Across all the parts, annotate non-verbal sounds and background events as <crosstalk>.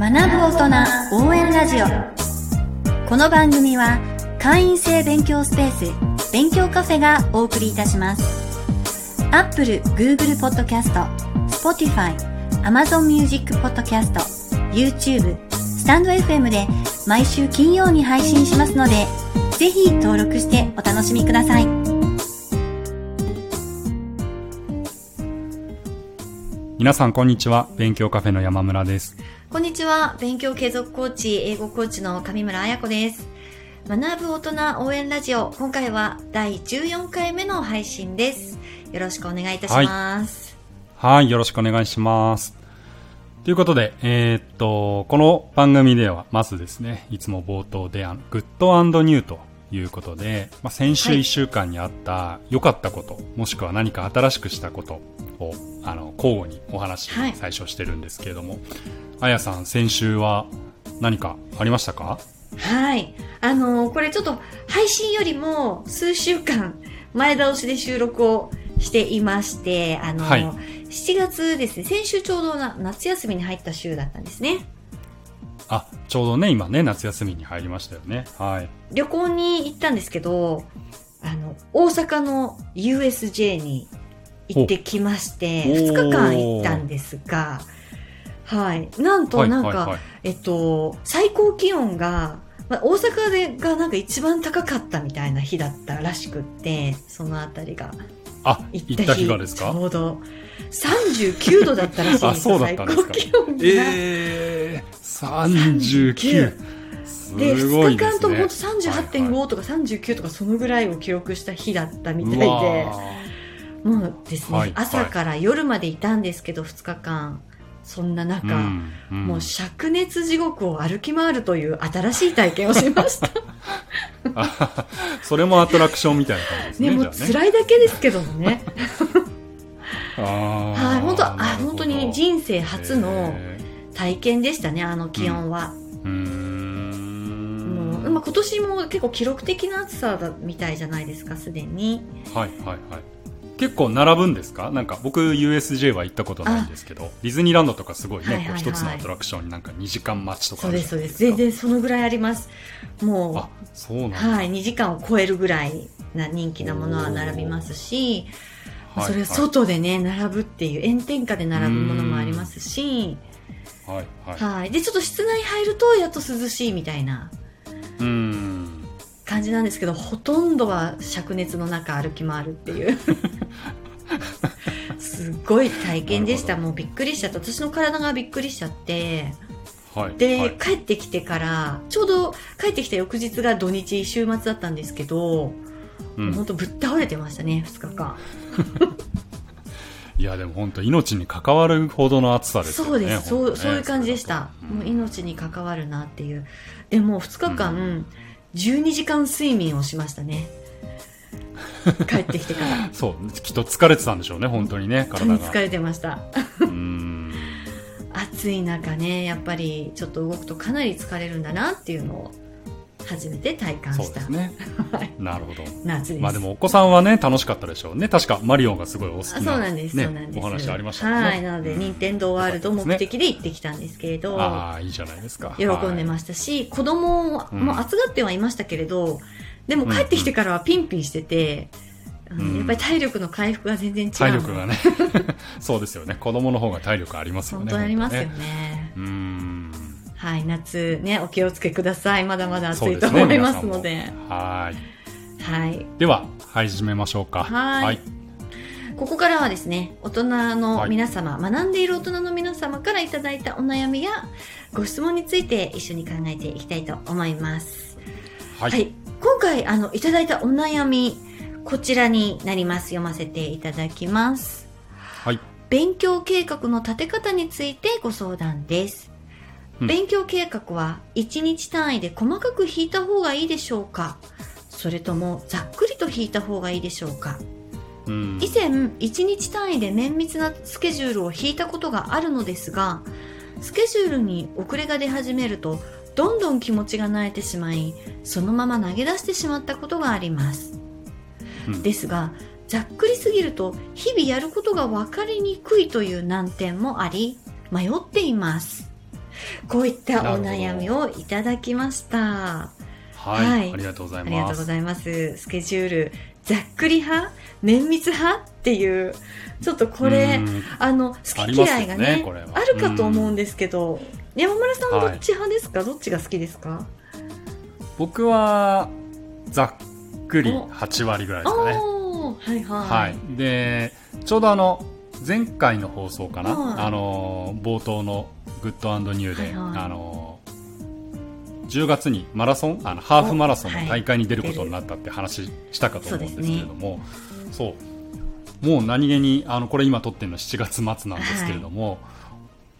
学ぶ大人応援ラジオ。この番組は会員制勉強スペース勉強カフェがお送りいたします。Apple、Google Podcast、Spotify、Amazon Music Podcast、YouTube、スタンド FM で毎週金曜に配信しますのでぜひ登録してお楽しみください。皆さんこんにちは。勉強カフェの山村です。こんにちは。勉強継続コーチ英語コーチの上村彩子です。学ぶ大人応援ラジオ今回は第14回目の配信です。よろしくお願いいたします。はいよろしくお願いします。ということで、えー、っと、この番組では、まずですね、いつも冒頭で、あの、グッドニューということで、まあ、先週1週間にあった良かったこと、はい、もしくは何か新しくしたことを、あの、交互にお話、最初してるんですけれども、はい、あやさん、先週は何かありましたか？はい。あのー、これちょっと配信よりも数週間前倒しで収録をしていまして、あのーはい、7月ですね、先週ちょうどな夏休みに入った週だったんですね。あ、ちょうどね、今ね、夏休みに入りましたよね。はい。旅行に行ったんですけど、あの、大阪の USJ に行ってきまして、2日間行ったんですが、はい。なんと、なんか、はいはいはい、えっと、最高気温が、まあ、大阪でがなんか一番高かったみたいな日だったらしくって、そのあたりが。あ、行った日がですか？ちょうど。39度だったらしいんですよ。最高気温が。えー、39。で、2日間とも本当38.5とか39とかそのぐらいを記録した日だったみたいで、もうですね、はい、朝から夜までいたんですけど、2日間。そんな中、もう灼熱地獄を歩き回るという新しい体験をしました <laughs> それもアトラクションみたいな感じですね。ね、もう辛いだけですけどもね。<laughs> はい、本当、あ、本当に人生初の体験でしたね、あの気温は。うん。もう、まあ、今年も結構記録的な暑さだみたいじゃないですか、すでに。はいはいはい。結構並ぶんですか？なんか僕 USJ は行ったことないんですけどディズニーランドとかすごいね、はいはいはい、一つのアトラクションになんか2時間待ちとかそうですそうです。全然そのぐらいあります。もうあそうなんはい2時間を超えるぐらいな人気なものは並びますしそれは外でね、並ぶっていう炎天下で並ぶものもありますしはいはい、はい、でちょっと室内入るとやっと涼しいみたいなうん。感じなんですけどほとんどは灼熱の中歩き回るっていう。<laughs> すごい体験でした。もうびっくりしちゃった。私の体がびっくりしちゃって。はい、で、はい、帰ってきてからちょうど帰ってきた翌日が土日週末だったんですけど、うん、本当ぶっ倒れてましたね2日間 <laughs> いやでも本当命に関わるほどの暑さですよねそうです。そう,、そういう感じでした、うん、もう命に関わるなっていう。でも2日間、うん、12時間睡眠をしましたね。<laughs> 帰ってきてから。そうきっと疲れてたんでしょうね本当にね体が。疲れてました。うん。暑い中ねやっぱりちょっと動くとかなり疲れるんだなっていうのを初めて体感した。ね。なるほど。夏です。まあでもお子さんはね、楽しかったでしょうね。確かマリオンがすごいお好きな、ね、そうなんです、そうなんです。お話ありましたね。はい。なので、任天堂ワールド目的で行ってきたんですけれど。ああ、いいじゃないですか。喜んでましたし、子供も暑がってはいましたけれど、でも帰ってきてからはピンピンしてて、うん、やっぱり体力の回復が全然違う。体力がね。<laughs> そうですよね。子供の方が体力ありますよね。本当ありますよね。うん。はい、夏ね、お気をつけください。まだまだ暑いと思いますので。でね、はい。はい。では、始めましょうか。はいはい、ここからはですね、大人の皆様、はい、学んでいる大人の皆様からいただいたお悩みやご質問について一緒に考えていきたいと思います。はい。はい、今回、あの、いただいたお悩み、こちらになります。読ませていただきます。はい。勉強計画の立て方についてご相談です。勉強計画は1日単位で細かく引いた方がいいでしょうか？それともざっくりと引いた方がいいでしょうか？以前1日単位で綿密なスケジュールを引いたことがあるのですがスケジュールに遅れが出始めるとどんどん気持ちが慣れてしまいそのまま投げ出してしまったことがあります、うん、ですがざっくりすぎると日々やることが分かりにくいという難点もあり迷っていますこういったお悩みをいただきました。はい、はい。ありがとうございありがとます。うございます。スケジュール、ざっくり派？綿密派？っていう、ちょっとこれう、ん。あの、好き嫌いがねねこれは。あるかと思うんですけど、山村さんはどっち派ですか、どっちが好きですか？僕はざっくりお。8割ぐらいですかね。はいはい。はい、でちょうどあの前回の放送かな、はい。あの冒頭の「グッドニューで、はいはい。あの10月にマラソンあのハーフマラソンのはい。大会に出ることになったって話したかと思うんですけれども、そうもう何気にあのこれ今撮ってるの7月末なんですけれども、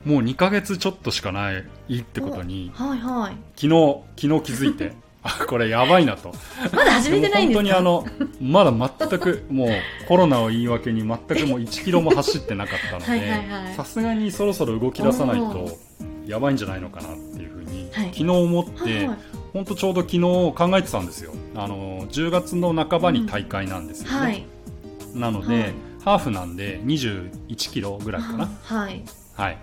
もう2ヶ月ちょっとしかないってことにはいはい。昨日昨日気づいてあこれやばいなと。まだ始めてないんですか？本当にあのまだ全くもうコロナを言い訳に全くもう1キロも走ってなかったのでさすがにそろそろ動き出さないとやばいんじゃないのかなっていうふうに、はい。昨日思って。本当ちょうど昨日考えてたんですよ。あの10月の半ばに大会なんですよね、はい。なので、はい。ハーフなんで21キロぐらいかな、はい。はい、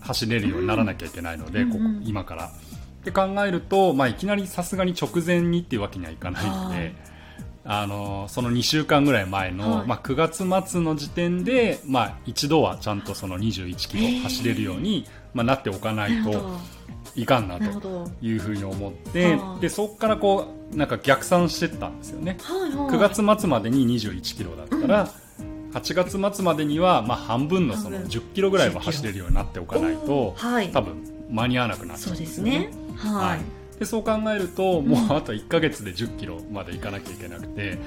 走れるようにならなきゃいけないので、ここうん。うん今から。って考えると、まあ、いきなりさすがに直前にっていうわけにはいかないので、はいあのその2週間ぐらい前の、はいまあ、9月末の時点で、まあ、一度はちゃんとその21キロ走れるように、まあ、なっておかないと。いかんなとど。いうふうに思って、はいでそこからこうなんか逆算してったんですよね。はいはい。9月末までに21キロだったら、8月末までにはまあ半分のその半分10キロぐらいは走れるようになっておかないと。多分間に合わなくなっちゃそううんでですすね。ははい。い。でそう考えるともうあと1ヶ月で10キロまで行かなきゃいけなくて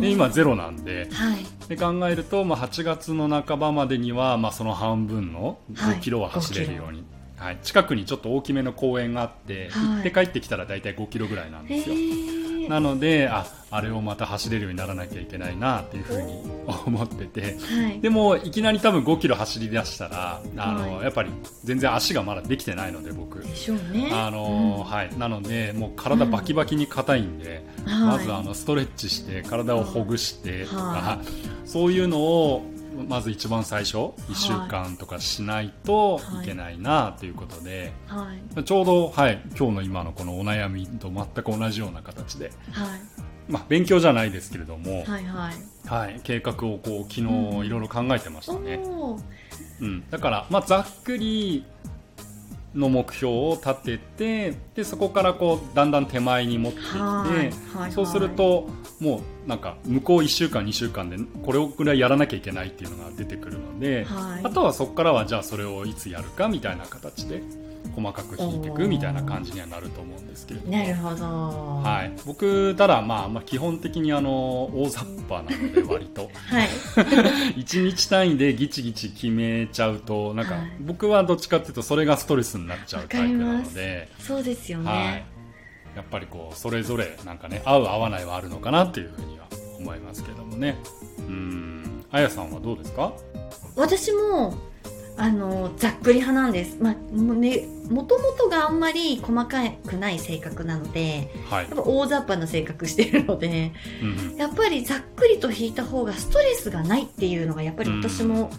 で今ゼロなんではい。で考えると、まあ、8月の半ばまでには、まあ、その半分のはい。5キロは走れるように、はい。近くにちょっと大きめの公園があって、はい。行って帰ってきたら大体5キロぐらいなんへですよ。ーなのでああれをまた走れるようにならなきゃいけないなっていうふうに思ってて。はい。でもいきなり多分5キロ走り出したらあの、はいやっぱり全然足がまだできてないので僕。でしょうね。あの、はい、なのでもう体バキバキに硬いんで、うんまはいずあのストレッチして体をほぐしてとか、はそういうのをまず一番最初1週間とかしないといけないなということで、はい。ちょうど、はい、今日の今のこのお悩みと全く同じような形で、はい。まあ、勉強じゃないですけれども、はいはい。はい、計画をこう昨日いろいろ考えてましたね、おーうん、だから、まあ、ざっくりの目標を立ててでそこからこうだんだん手前に持っていって、はいはいそうするともうなんか向こう1週間2週間でこれをぐらいやらなきゃいけないっていうのが出てくるので、はい。あとはそこからはじゃあそれをいつやるかみたいな形で細かく引いていくみたいな感じにはなると思うんですけれども。なるほど。はい、僕ただ、まあ、まあ基本的にあの大雑把なので割と。はい。<laughs> 1日単位でギチギチ決めちゃうとなんか、はい。僕はどっちかっていうとそれがストレスになっちゃうタイプなので、そうですよはい。ね。、やっぱりこうそれぞれなんかね合う合わないはあるのかなっていうふうには思いますけどもね。うん。あやさんはどうですか？私も、あの、ざっくり派なんです。まあ、もね、もともとがあんまり細かくない性格なので、はい。やっぱ大雑把な性格してるので、うんうん。やっぱりざっくりと引いた方がストレスがないっていうのがやっぱり私も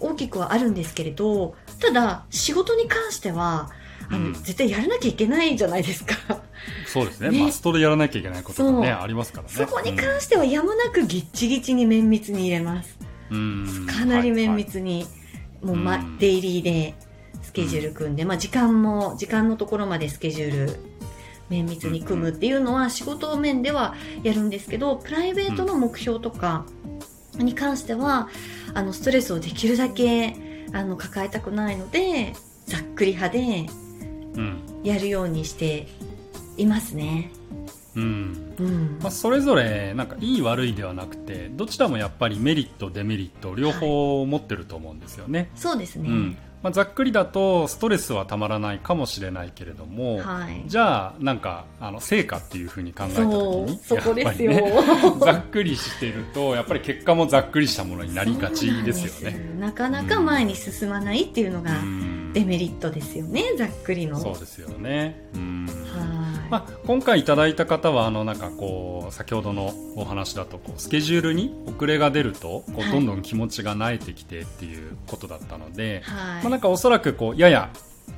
大きくはあるんですけれど、ただ仕事に関しては、あの、うん。絶対やらなきゃいけないじゃないですか。そうですね。ね。マストでやらなきゃいけないことがねありますからね。そこに関してはやむなくぎっちぎちに綿密に入れます。うん。かなり綿はい。密に、もう、まうん。デイリーでスケジュール組んで、まあ時間も、時間のところまでスケジュール綿密に組むっていうのは仕事面ではやるんですけど、プライベートの目標とかに関しては、あの、ストレスをできるだけ、あの、抱えたくないので、ざっくり派でうん。やるようにしていますね。うん。うん。まあ、それぞれなんかいい悪いではなくてどちらもやっぱりメリットデメリット両方持ってると思うんですよね、そうですね。うん。まあ、ざっくりだとストレスはたまらないかもしれないけれども、はい。じゃあなんかあの成果っていうふうに考えた時にそこですよ。ね <laughs> ざっくりしてるとやっぱり結果もざっくりしたものになりがちですよね。なかなか前に進まないっていうのがうん。デメリットですよね、ざっくりの。そうですよね。うん。はい、まあ、今回いただいた方はあのなんかこう先ほどのお話だとこうスケジュールに遅れが出るとこうはい。どんどん気持ちが慣れてきてっていうことだったので、はい。まあ、なんかおそらくこうやや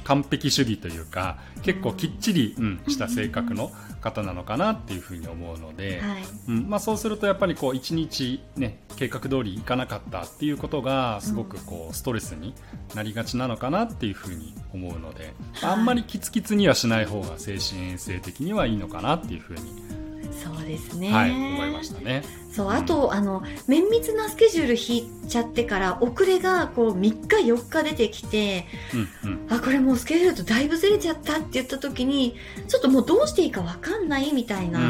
完璧主義というか結構きっちり、うん、した性格の方なのかなっていうふうに思うので、はい、うんまあ、そうするとやっぱりこう1日、ね、計画通りいかなかったっていうことがすごくこうストレスになりがちなのかなっていうふうに思うので、あんまりキツキツにはしない方が精神衛生的にはいいのかなっていうふうにそうですね、はい、思いましたね。そうあと、うん、あの綿密なスケジュール引いちゃってから遅れがこう3日4日出てきて、うんうん、あこれもうスケジュールとだいぶずれちゃったって言った時にちょっともうどうしていいか分かんないみたいな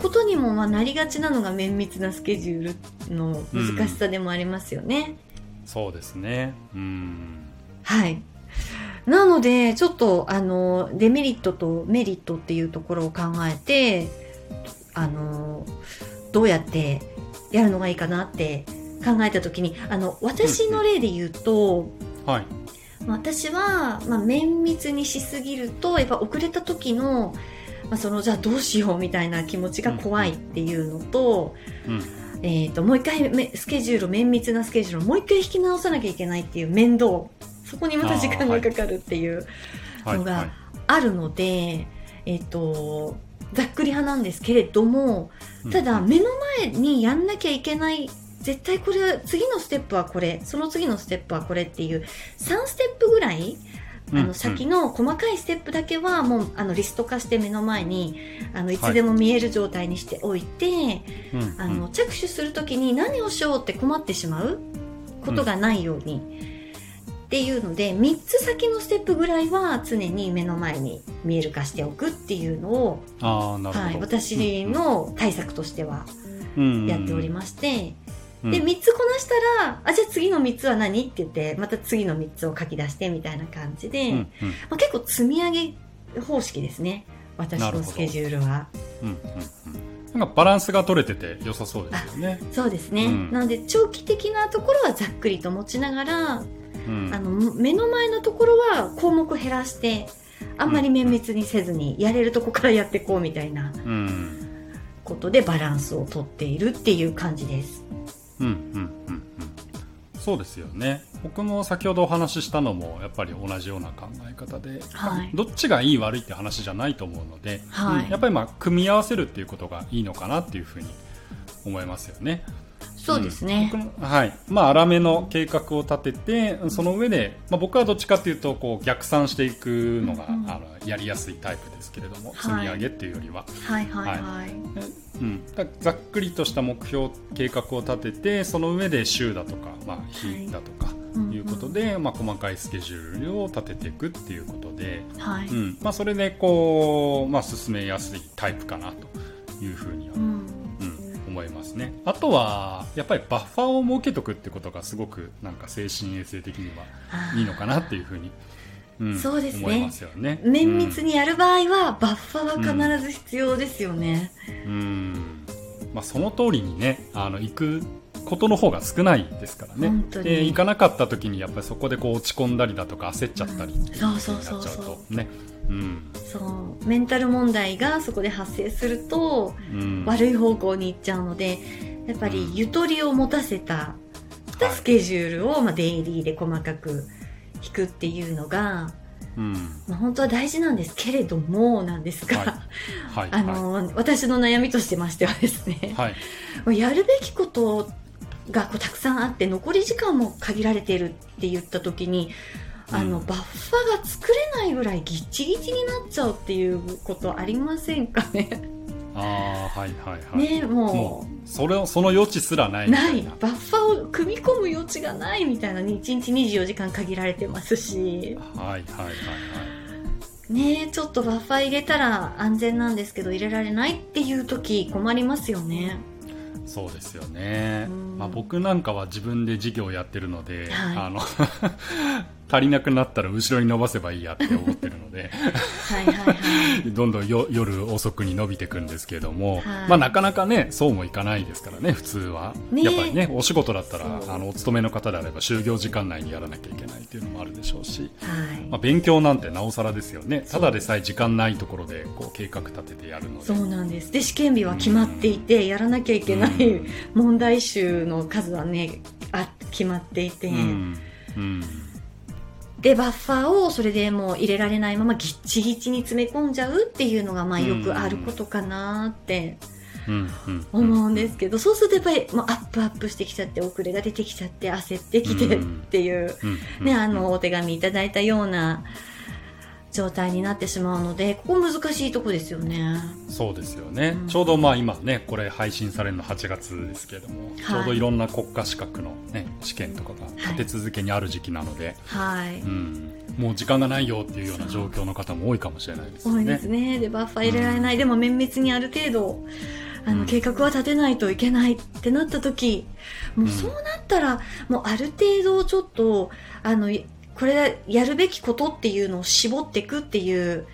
ことにもまあなりがちなのが綿密なスケジュールの難しさでもありますよね。うん、そうですね。うん。はいなので、ちょっと、あの、デメリットとメリットっていうところを考えて、あの、どうやってやるのがいいかなって考えたときに、あの、私の例で言うと、はい。私は、まあ、綿密にしすぎると、やっぱ遅れた時の、まあ、その、じゃあどうしようみたいな気持ちが怖いっていうのと、うん、えっ、ー、と、もう一回スケジュール、綿密なスケジュールをもう一回引き直さなきゃいけないっていう面倒そこにまた時間がかかるっていうのがあるので、えっ、と、ざっくり派なんですけれども、ただ目の前にやんなきゃいけない絶対これ次のステップはこれその次のステップはこれっていう3ステップぐらいあの先の細かいステップだけはもうあのリスト化して目の前にあのい。つでも見える状態にしておいて、あの着手するときに何をしようって困ってしまうことがないように。っていうので3つ先のステップぐらいは常に目の前に見える化しておくっていうのをあなるほど、はい、私の対策としてはやっておりまして、うん、で3つこなしたらあじゃあ次の3つは何？って言ってまた次の3つを書き出してみたいな感じで、うんうん、まあ、結構積み上げ方式ですね。私のスケジュールは。うんうんうん、なんかバランスが取れてて良さそうですよね。そうですね。うん、なので長期的なところはざっくりと持ちながら、あの目の前のところは項目減らしてあんまり綿密にせずにやれるとこからやっていこうみたいなことでバランスをとっているっていう感じです。うんうんうんうん。そうですよね。僕も先ほどお話ししたのもやっぱり同じような考え方で、はい、どっちがいい悪いって話じゃないと思うので、はい、うん、やっぱりまあ組み合わせるっていうことがいいのかなっていうふうに思いますよね。そうですね、うん、はい。まあ、粗めの計画を立ててその上で、まあ、僕はどっちかというとこう逆算していくのが、うん、あのやりやすいタイプですけれども、積み上げっていうよりは。はいはいはい、はい、うん、ざっくりとした目標計画を立ててその上で週だとか、まあ、日だとか、い、うことで、まあ、細かいスケジュールを立てていくっていうことで、はい。うん。まあ、それでこう、まあ、進めやすいタイプかなというふうには、うん思いますね。あとはやっぱりバッファーを設けとくってことがすごくなんか精神衛生的にはいいのかなっていうふうにうん、そうですね、ね、綿密にやる場合は、バッファーは必ず必要ですよね。うん、うんまあ、その通りにねあの行くことの方が少ないですからね。で行かなかった時にやっぱりそこでこう落ち込んだりだとか焦っちゃったり、うん、そうそうそうそうねうん、そう。メンタル問題がそこで発生すると、うん、悪い方向に行っちゃうのでやっぱりゆとりを持たせたスケジュールを、まあ、デイリーで細かく引くっていうのが、うん。まあ、本当は大事なんですけれどもなんですが、はい。はい、<laughs> あの、はい、私の悩みとしてましてはですね、<laughs> はい、やるべきことがこうたくさんあって残り時間も限られているって言った時にあの、バッファが作れないぐらいギッチギチになっちゃうっていうことありませんかね？ああはいはいはい。ねもう。それその余地すらない。ない。バッファを組み込む余地がないみたいな1日24時間限られてますし。はいはいはいはい。ねちょっとバッファ入れたら安全なんですけど入れられないっていう時困りますよね。そうですよね、まあ、僕なんかは自分で事業をやってるので、はい、あの足りなくなったら後ろに伸ばせばいいやって思ってるので。はいはい、はい、<laughs> どんどんよ夜遅くに伸びていくんですけども、はい、まあ、なかなかねそうもいかないですからね普通は、ね、やっぱりねお仕事だったらあのお勤めの方であれば就業時間内にやらなきゃいけないっていうのもあるでしょうし、はい。まあ、勉強なんてなおさらですよね。ただでさえ時間ないところでこう計画立ててやるので。そうなんです。で試験日は決まっていて、やらなきゃいけない、問題集の数はねあ決まっていて、うん、うんで、バッファーをそれでもう入れられないままギッチギチに詰め込んじゃうっていうのが、まあよくあることかなって思うんですけど、そうするとやっぱりもうアップアップしてきちゃって、遅れが出てきちゃって、焦ってきてっていう、ね、あの、お手紙いただいたような、状態になってしまうのでここ難しいとこですよね。そうですよね、うん、ちょうどまあ今ねこれ配信されるの8月ですけれども、はい、ちょうどいろんな国家資格の、ね、試験とかが立て続けにある時期なので、はい、うん、もう時間がないよっていうような状況の方も多いかもしれないですね。多いですね。でバッファー入れられない、うん、でも綿密にある程度あの、計画は立てないといけないってなった時、もうそうなったら、もうある程度ちょっと、あの、これやるべきことっていうのを絞っていくっていう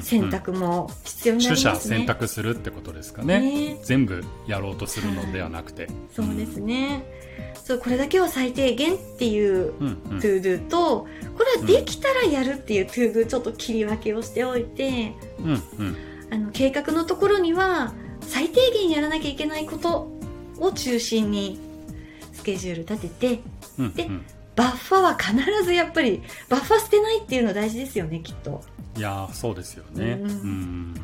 選択も必要になりますね、取捨選択するってことですかね、ね、全部やろうとするのではなくて、はい、そうですね、そうこれだけは最低限っていう to do と、これはできたらやるっていう to do ちょっと切り分けをしておいて、うんうん、あの計画のところには最低限やらなきゃいけないことを中心にスケジュール立てて、うんうん、でバッファは必ずやっぱりバッファ捨てないっていうの大事ですよねきっと。いやそうですよね、うん、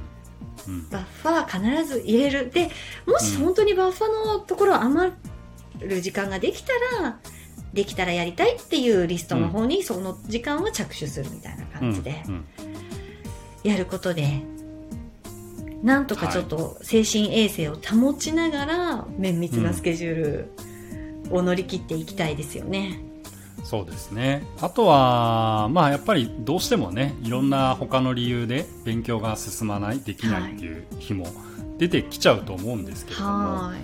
うん、バッファは必ず入れる。でもし本当にバッファのところ余る時間ができたら、できたらやりたいっていうリストの方にその時間は着手するみたいな感じで、やることでなんとかちょっと精神衛生を保ちながら綿密なスケジュールを乗り切っていきたいですよね。そうですね。あとは、まあ、やっぱりどうしてもねいろんな他の理由で勉強が進まないできないっていう日も出てきちゃうと思うんですけれども、はい、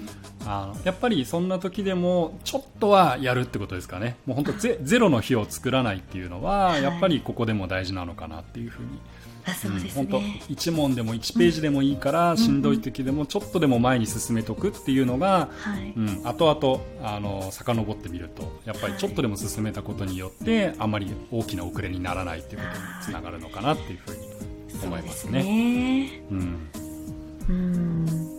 あのやっぱりそんな時でもちょっとはやるってことですかね。もう本当ゼゼロの日を作らないっていうのは、はい、やっぱりここでも大事なのかなっていうふうに本当1問でも1ページでもいいから、うん、しんどい時でもちょっとでも前に進めとくっていうのが、はい、うん、後々あの遡ってみるとやっぱりちょっとでも進めたことによって、はい、あまり大きな遅れにならないっていうことにつながるのかなっていうふうに思いますね。ね。うん、うん。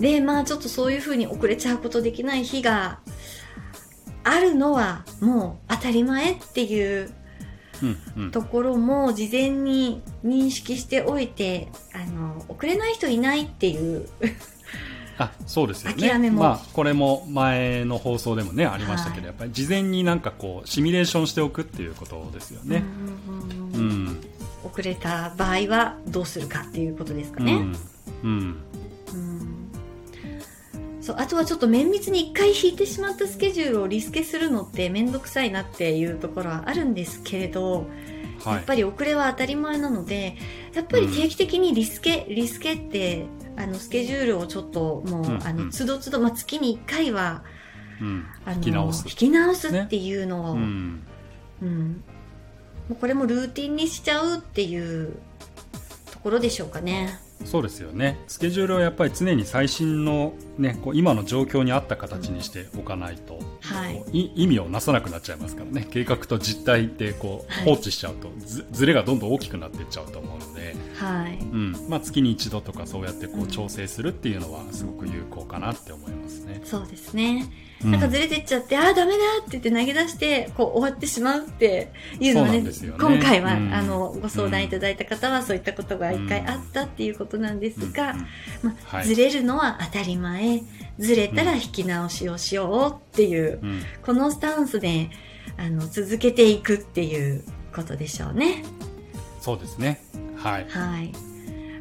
でまあちょっとそういうふうに遅れちゃうことできない日があるのはもう当たり前っていうところも事前に認識しておいて、あの遅れない人いないっていう。あそうですよね。まあ、これも前の放送でもねありましたけど、はい、やっぱり事前になんかこうシミュレーションしておくっていうことですよね、うん、遅れた場合はどうするかっていうことですかね、うん、うんそうあとはちょっと綿密に1回引いてしまったスケジュールをリスケするのって面倒くさいなっていうところはあるんですけれど、はい、やっぱり遅れは当たり前なのでやっぱり定期的にリスケ、うん、リスケってあのスケジュールをちょっもう、うんうん、あのつどつど、まあ、月に1回は、うん、あの引き直す。引き直すっていうのを、ね、うん、うん、もうこれもルーティンにしちゃうっていうところでしょうかね。そうですよね。スケジュールはやっぱり常に最新の、ね、こう今の状況に合った形にしておかないと、はい、意味をなさなくなっちゃいますからね。計画と実態ってこう放置しちゃうと、はい、ずずれがどんどん大きくなっていっちゃうと思うので、はい。うん。まあ、月に一度とかそうやってこう調整するっていうのはすごく有効かなって思いますね。そうですねなんかずれてっちゃって、うん、ああ、ダメだって言って投げ出して、こう終わってしまうっていうのはね、ね今回は、うん、あの、ご相談いただいた方はそういったことが一回あったっていうことなんですが、まあ、はい、ずれるのは当たり前、ずれたら引き直しをしようっていう、このスタンスで、あの、続けていくっていうことでしょうね。そうですね。はい。はい。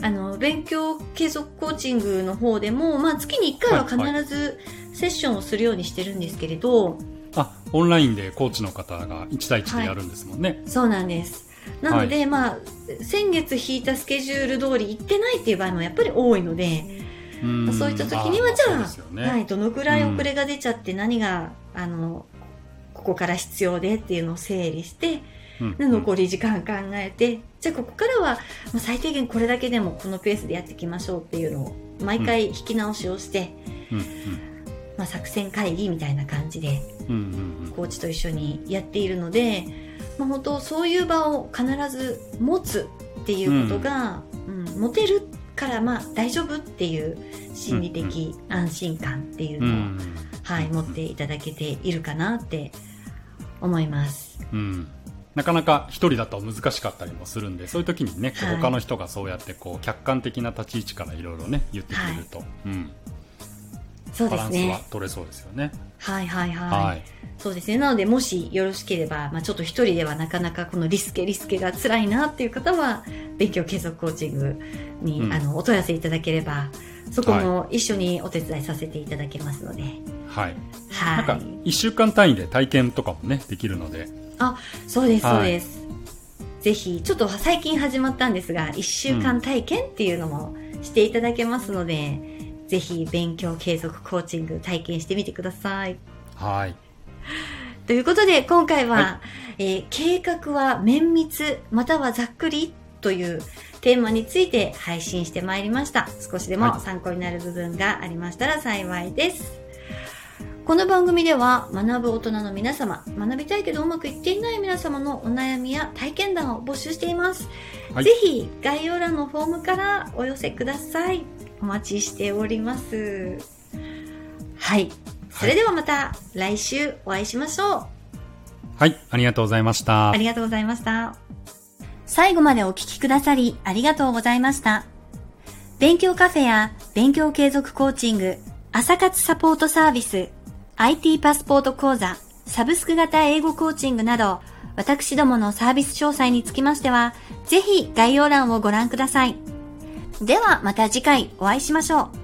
あの、勉強継続コーチングの方でも、まあ、月に1回は必ずセッションをするようにしてるんですけれど、あ、オンラインでコーチの方が1対1でやるんですもんね。はい、そうなんです。なので、はい、まあ、先月引いたスケジュール通り行ってないっていう場合もやっぱり多いので、うそういった時には、じゃあ、ね、はい、どのくらい遅れが出ちゃって何が、あの、ここから必要でっていうのを整理して、で残り時間考えてじゃあここからは、まあ、最低限これだけでもこのペースでやっていきましょうっていうのを毎回引き直しをして、まあ、作戦会議みたいな感じで、コーチと一緒にやっているので、まあ、本当そういう場を必ず持つっていうことが、うん、うん、持てるからまあ大丈夫っていう心理的安心感っていうのを、はい、持っていただけているかなって思います。うんなかなか一人だと難しかったりもするんで、そういう時にね、はい、他の人がそうやってこう客観的な立ち位置からいろいろね、言ってくれると、はい、うん。そうですね。バランスは取れそうですよね。はいはいはい。はい、そうですね。なので、もしよろしければ、まあちょっと一人ではなかなかこのリスケリスケが辛いなっていう方は、勉強継続コーチングに、うん、あの、お問い合わせいただければ、そこも一緒にお手伝いさせていただけますので。はい。はい。なんか、一週間単位で体験とかもね、できるので。あ、そうです、そうです。ぜひ、ちょっと最近始まったんですが、一週間体験っていうのもしていただけますので、うん、ぜひ勉強継続コーチング体験してみてください。はい。<laughs> ということで、今回は、はい、えー、計画は綿密、またはざっくりというテーマについて配信してまいりました。少しでも参考になる部分がありましたら幸いです。この番組では学ぶ大人の皆様、学びたいけどうまくいっていない皆様のお悩みや体験談を募集しています。はい、ぜひ概要欄のフォームからお寄せください。お待ちしております。はい。それではまた来週お会いしましょう。はい、ありがとうございました。ありがとうございました。最後までお聞きくださりありがとうございました。勉強カフェや勉強継続コーチング、朝活サポートサービス、IT パスポート講座、サブスク型英語コーチングなど、私どものサービス詳細につきましては、ぜひ概要欄をご覧ください。ではまた次回お会いしましょう。